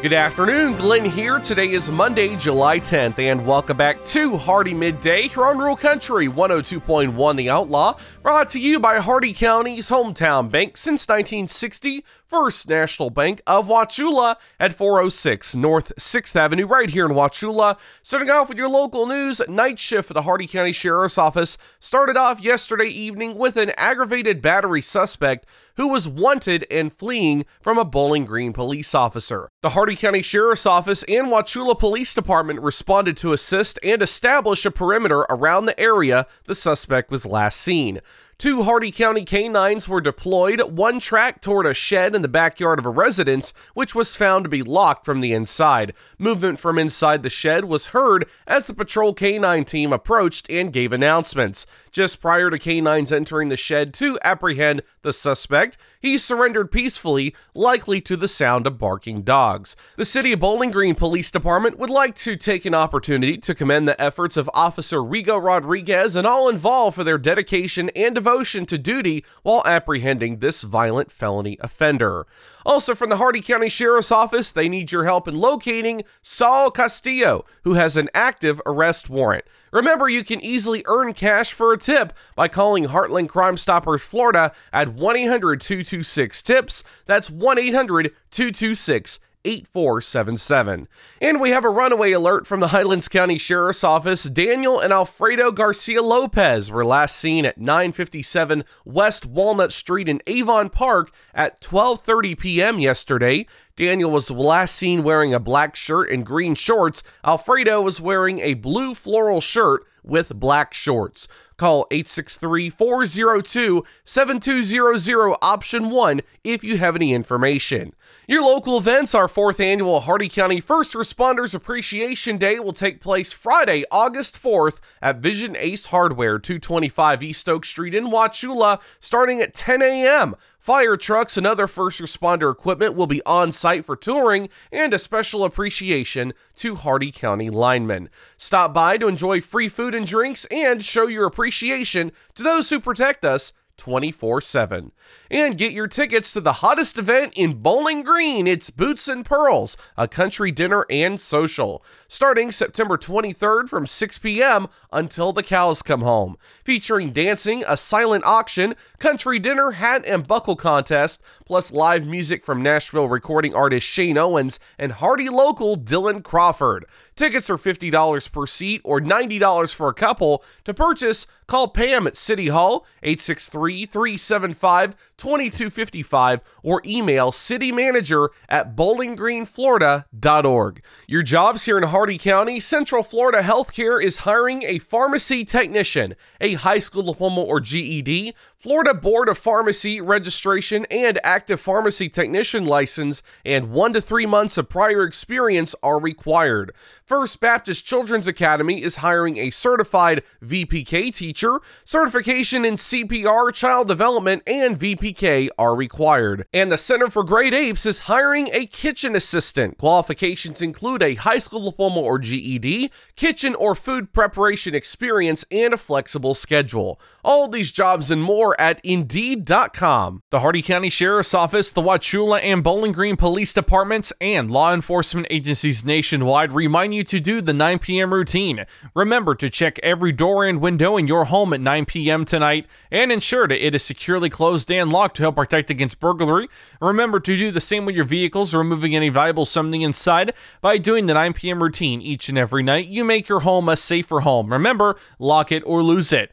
Good afternoon, Glenn here. Today is Monday, July 10th, and welcome back to Hardee Midday here on Rural Country 102.1 The Outlaw, brought to you by Hardee County's hometown bank since 1960, First National Bank of Wauchula at 406 North 6th Avenue, right here in Wauchula. Starting off with your local news, night shift for the Hardee County Sheriff's Office started off yesterday evening with an aggravated battery suspect who was wanted and fleeing from a Bowling Green police officer. The Hardee County Sheriff's Office and Wauchula Police Department responded to assist and establish a perimeter around the area the suspect was last seen. Two Hardee County canines were deployed, one tracked toward a shed in the backyard of a residence, which was found to be locked from the inside. Movement from inside the shed was heard as the patrol canine team approached and gave announcements. Just prior to canines entering the shed to apprehend the suspect, he surrendered peacefully, likely to the sound of barking dogs. The City of Bowling Green Police Department would like to take an opportunity to commend the efforts of Officer Rigo Rodriguez and all involved for their dedication and devotion to duty while apprehending this violent felony offender. Also, from the Hardee County Sheriff's Office, they need your help in locating Saul Castillo, who has an active arrest warrant. Remember, you can easily earn cash for a tip by calling Heartland Crime Stoppers Florida at 1 800 226 TIPS. That's 1 800 226 8477. And we have a runaway alert from the Highlands County Sheriff's Office. Daniel and Alfredo Garcia Lopez were last seen at 957 West Walnut Street in Avon Park at 12:30 p.m. yesterday. Daniel was last seen wearing a black shirt and green shorts. Alfredo was wearing a blue floral shirt with black shorts. Call 863 402 7200 option 1 if you have any information. Your local events, our fourth annual Hardee County First Responders Appreciation Day will take place Friday, August 4th at Vision Ace Hardware, 225 East Oak Street in Wauchula, starting at 10 a.m. Fire trucks and other first responder equipment will be on site for touring and a special appreciation to Hardee County linemen. Stop by to enjoy free food and drinks and show your appreciation to those who protect us 24 7. And get your tickets to the hottest event in Bowling Green. It's Boots and Pearls, a country dinner and social, starting September 23rd from 6 p.m. until the cows come home. Featuring dancing, a silent auction, country dinner, hat and buckle contest, plus live music from Nashville recording artist Shane Owens and Hardee local Dylan Crawford. Tickets are $50 per seat or $90 for a couple. To purchase, call Pam at City Hall 863 375 2255 or email citymanager at bowlinggreenflorida.org. Your jobs here in Hardee County, Central Florida Healthcare is hiring a pharmacy technician, a high school diploma or GED, Florida Board of Pharmacy registration and active pharmacy technician license, and one to three months of prior experience are required. First Baptist Children's Academy is hiring a certified VPK teacher. Certification in CPR, child development, and VPK are required. And the Center for Great Apes is hiring a kitchen assistant. Qualifications include a high school diploma or GED, kitchen or food preparation experience, and a flexible schedule. All these jobs and more at Indeed.com. The Hardee County Sheriff's Office, the Wauchula and Bowling Green Police Departments, and law enforcement agencies nationwide remind you to do the 9 p.m. routine. Remember to check every door and window in your home at 9 p.m. tonight and ensure that it is securely closed and locked to help protect against burglary. Remember to do the same with your vehicles, removing any valuable something inside. By doing the 9 p.m. routine each and every night, you make your home a safer home. Remember, lock it or lose it.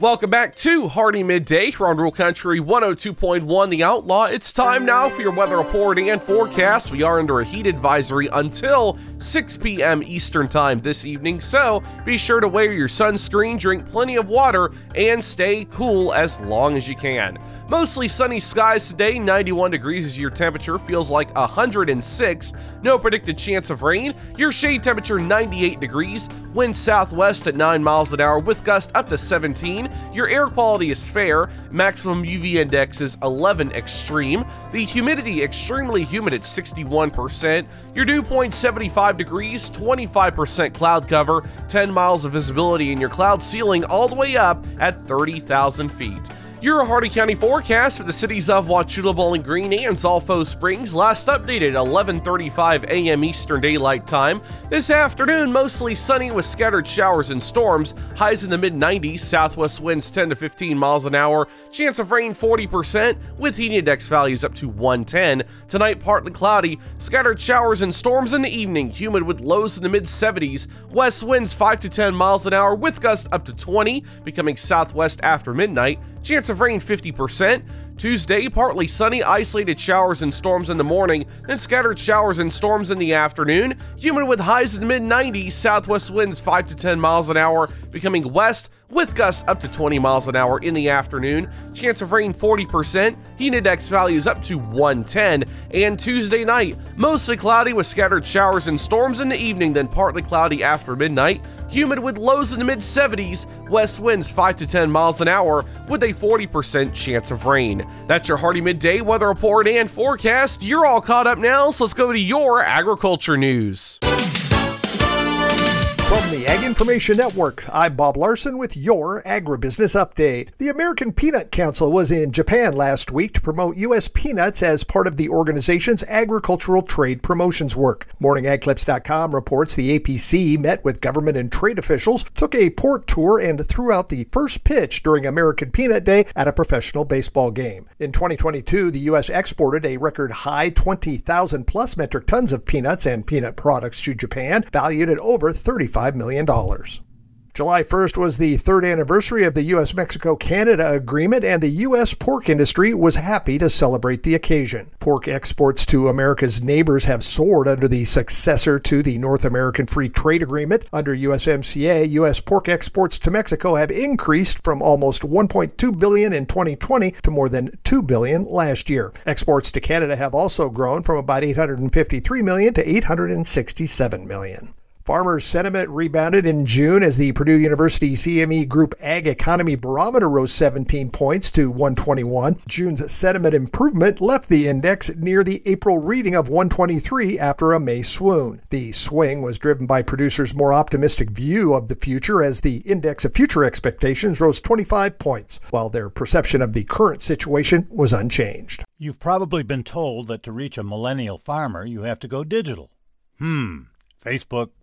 Welcome back to Hardee Midday here on Rural Country 102.1 The Outlaw. It's time now for your weather report and forecast. We are under a heat advisory until 6 p.m. Eastern Time this evening, so be sure to wear your sunscreen, drink plenty of water, and stay cool as long as you can. Mostly sunny skies today, 91 degrees is your temperature, feels like 106. No predicted chance of rain. Your shade temperature 98 degrees, wind southwest at 9 miles an hour with gust up to 17. Your air quality is fair, maximum UV index is 11 extreme. The humidity extremely humid at 61%. Your dew point 75 degrees, 25% cloud cover, 10 miles of visibility, and your cloud ceiling all the way up at 30,000 feet. Your Hardee County forecast for the cities of Wauchula, Bowling Green, and Zolfo Springs last updated 11:35 a.m. Eastern Daylight Time. This afternoon, mostly sunny with scattered showers and storms. Highs in the mid 90s. Southwest winds 10 to 15 miles an hour. Chance of rain 40% with heat index values up to 110. Tonight, partly cloudy. Scattered showers and storms in the evening. Humid with lows in the mid 70s. West winds 5 to 10 miles an hour with gusts up to 20, becoming southwest after midnight. Chance of rain 50%. Tuesday, partly sunny, isolated showers and storms in the morning, then scattered showers and storms in the afternoon. Humid with highs in the mid 90s, southwest winds 5 to 10 miles an hour, becoming west with gusts up to 20 miles an hour in the afternoon. Chance of rain 40%, heat index values up to 110. And Tuesday night, mostly cloudy with scattered showers and storms in the evening, then partly cloudy after midnight. Humid with lows in the mid 70s, west winds 5 to 10 miles an hour with a 40% chance of rain. That's your Hardee Midday weather report and forecast. You're all caught up now, so let's go to your agriculture news. From the Ag Information Network, I'm Bob Larson with your Agribusiness Update. The American Peanut Council was in Japan last week to promote U.S. peanuts as part of the organization's agricultural trade promotions work. MorningAgClips.com reports the APC met with government and trade officials, took a port tour, and threw out the first pitch during American Peanut Day at a professional baseball game. In 2022, the U.S. exported a record high 20,000 plus metric tons of peanuts and peanut products to Japan, valued at over 35 $5 million. July 1st was the third anniversary of the U.S. Mexico Canada agreement, and the U.S. pork industry was happy to celebrate the occasion. Pork exports to America's neighbors have soared under the successor to the North American Free Trade Agreement. Under USMCA, U.S. pork exports to Mexico have increased from almost 1.2 billion in 2020 to more than 2 billion last year. Exports to Canada have also grown from about 853 million to 867 million. Farmer sentiment rebounded in June as the Purdue University CME Group Ag Economy Barometer rose 17 points to 121. June's sentiment improvement left the index near the April reading of 123 after a May swoon. The swing was driven by producers' more optimistic view of the future as the index of future expectations rose 25 points, while their perception of the current situation was unchanged. You've probably been told that to reach a millennial farmer, you have to go digital. Hmm. Facebook,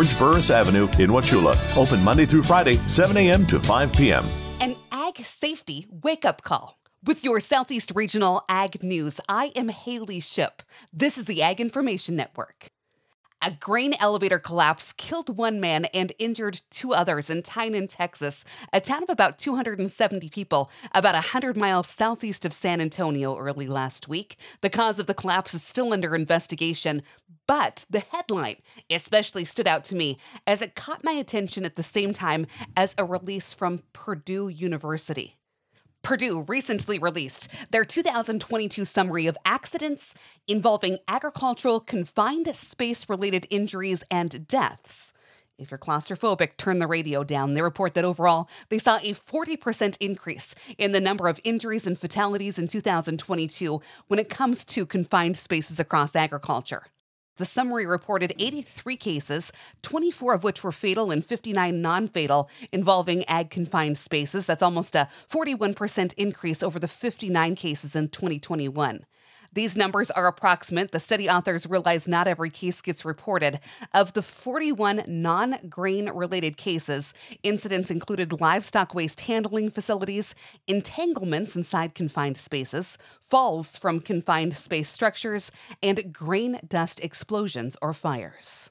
George Burris Avenue in Wauchula. Open Monday through Friday, 7 a.m. to 5 p.m. An ag safety wake up call. With your Southeast Regional Ag News, I am Haley Ship. This is the Ag Information Network. A grain elevator collapse killed one man and injured two others in Tynan, Texas, a town of about 270 people, about 100 miles southeast of San Antonio early last week. The cause of the collapse is still under investigation, but the headline especially stood out to me as it caught my attention at the same time as a release from Purdue University. Purdue recently released their 2022 summary of accidents involving agricultural confined space related injuries and deaths. If you're claustrophobic, turn the radio down. They report that overall, they saw a 40% increase in the number of injuries and fatalities in 2022 when it comes to confined spaces across agriculture. The summary reported 83 cases, 24 of which were fatal and 59 non fatal, involving ag confined spaces. That's almost a 41% increase over the 59 cases in 2021. These numbers are approximate. The study authors realize not every case gets reported. Of the 41 non grain related cases, incidents included livestock waste handling facilities, entanglements inside confined spaces, falls from confined space structures, and grain dust explosions or fires.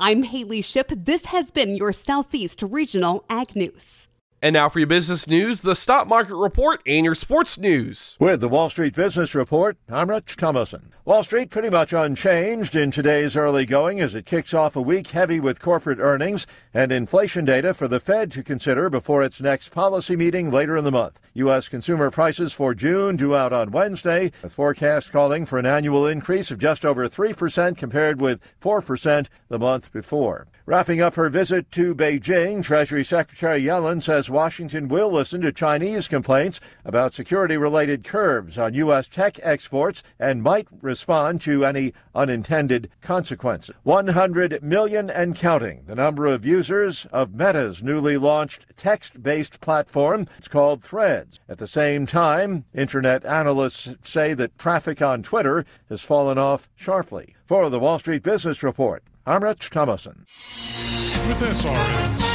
I'm Haley Ship. This has been your Southeast Regional Ag News. And now for your business news, the stock market report, and your sports news. With the Wall Street Business Report, I'm Rich Thomason. Wall Street pretty much unchanged in today's early going as it kicks off a week heavy with corporate earnings and inflation data for the Fed to consider before its next policy meeting later in the month. U.S. consumer prices for June due out on Wednesday, with forecasts calling for an annual increase of just over 3% compared with 4% the month before. Wrapping up her visit to Beijing, Treasury Secretary Yellen says Washington will listen to Chinese complaints about security related curbs on U.S. tech exports and might respond to any unintended consequences. 100 million and counting, the number of users of Meta's newly launched text based platform. It's called Threads. At the same time, internet analysts say that traffic on Twitter has fallen off sharply. For the Wall Street Business Report, I'm Rich Thomason. With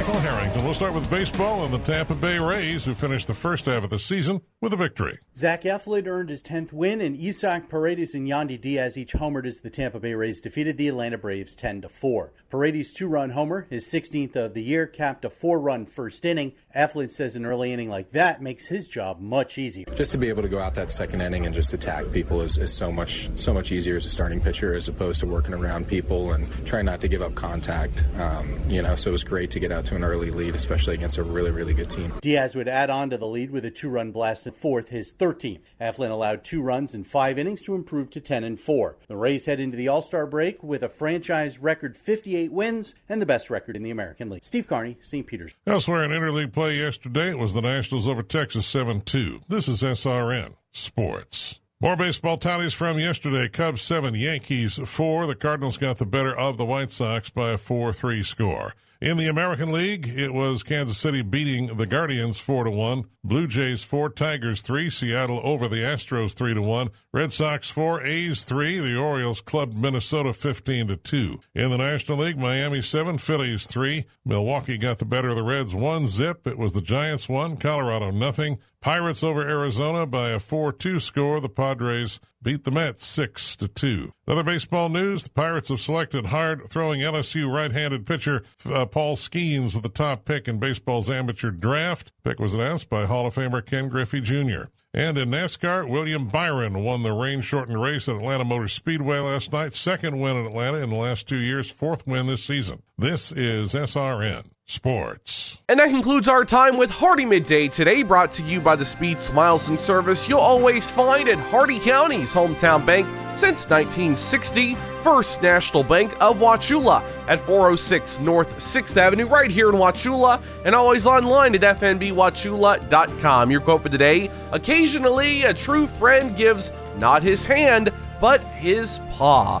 Michael Harrington. We'll start with baseball and the Tampa Bay Rays, who finished the first half of the season with a victory. Zach Eflin earned his 10th win, and Isaac Paredes and Yandy Diaz each homered as the Tampa Bay Rays defeated the Atlanta Braves 10 to 4. Paredes' two-run homer, his 16th of the year, capped a four-run first inning. Eflin says an early inning like that makes his job much easier. Just to be able to go out that second inning and just attack people is, is so much so much easier as a starting pitcher as opposed to working around people and trying not to give up contact. Um, you know, so it was great to get out to an early lead, especially against a really really good team. Diaz would add on to the lead with a two-run blast in fourth, his 13th. Eflin allowed two runs in five innings to improve to 10 and 4. The Rays head into the All-Star break with a franchise record 58 wins and the best record in the American League. Steve Carney, St. Peter's. Elsewhere in interleague play yesterday, it was the Nationals over Texas 7 2. This is SRN Sports. More baseball tallies from yesterday. Cubs 7, Yankees 4. The Cardinals got the better of the White Sox by a 4 3 score. In the American League, it was Kansas City beating the Guardians 4 to 1, Blue Jays 4, Tigers 3, Seattle over the Astros 3 to 1, Red Sox 4, A's 3, the Orioles clubbed Minnesota 15 to 2. In the National League, Miami 7, Phillies 3, Milwaukee got the better of the Reds 1 zip. It was the Giants 1, Colorado nothing. Pirates over Arizona by a 4-2 score. The Padres beat the Mets 6 to 2. Other baseball news, the Pirates have selected hard-throwing LSU right-handed pitcher uh, Paul Skenes with the top pick in baseball's amateur draft. Pick was announced by Hall of Famer Ken Griffey Jr. And in NASCAR, William Byron won the rain shortened race at Atlanta Motor Speedway last night. Second win in Atlanta in the last two years, fourth win this season. This is SRN Sports. And that concludes our time with Hardee Midday today, brought to you by the speed, smiles, and service you'll always find at Hardee County's hometown bank since 1960, First National Bank of Wauchula at 406 North 6th Avenue, right here in Wauchula, and always online at fnbwauchula.com. Your quote for today Occasionally, a true friend gives not his hand, but his paw.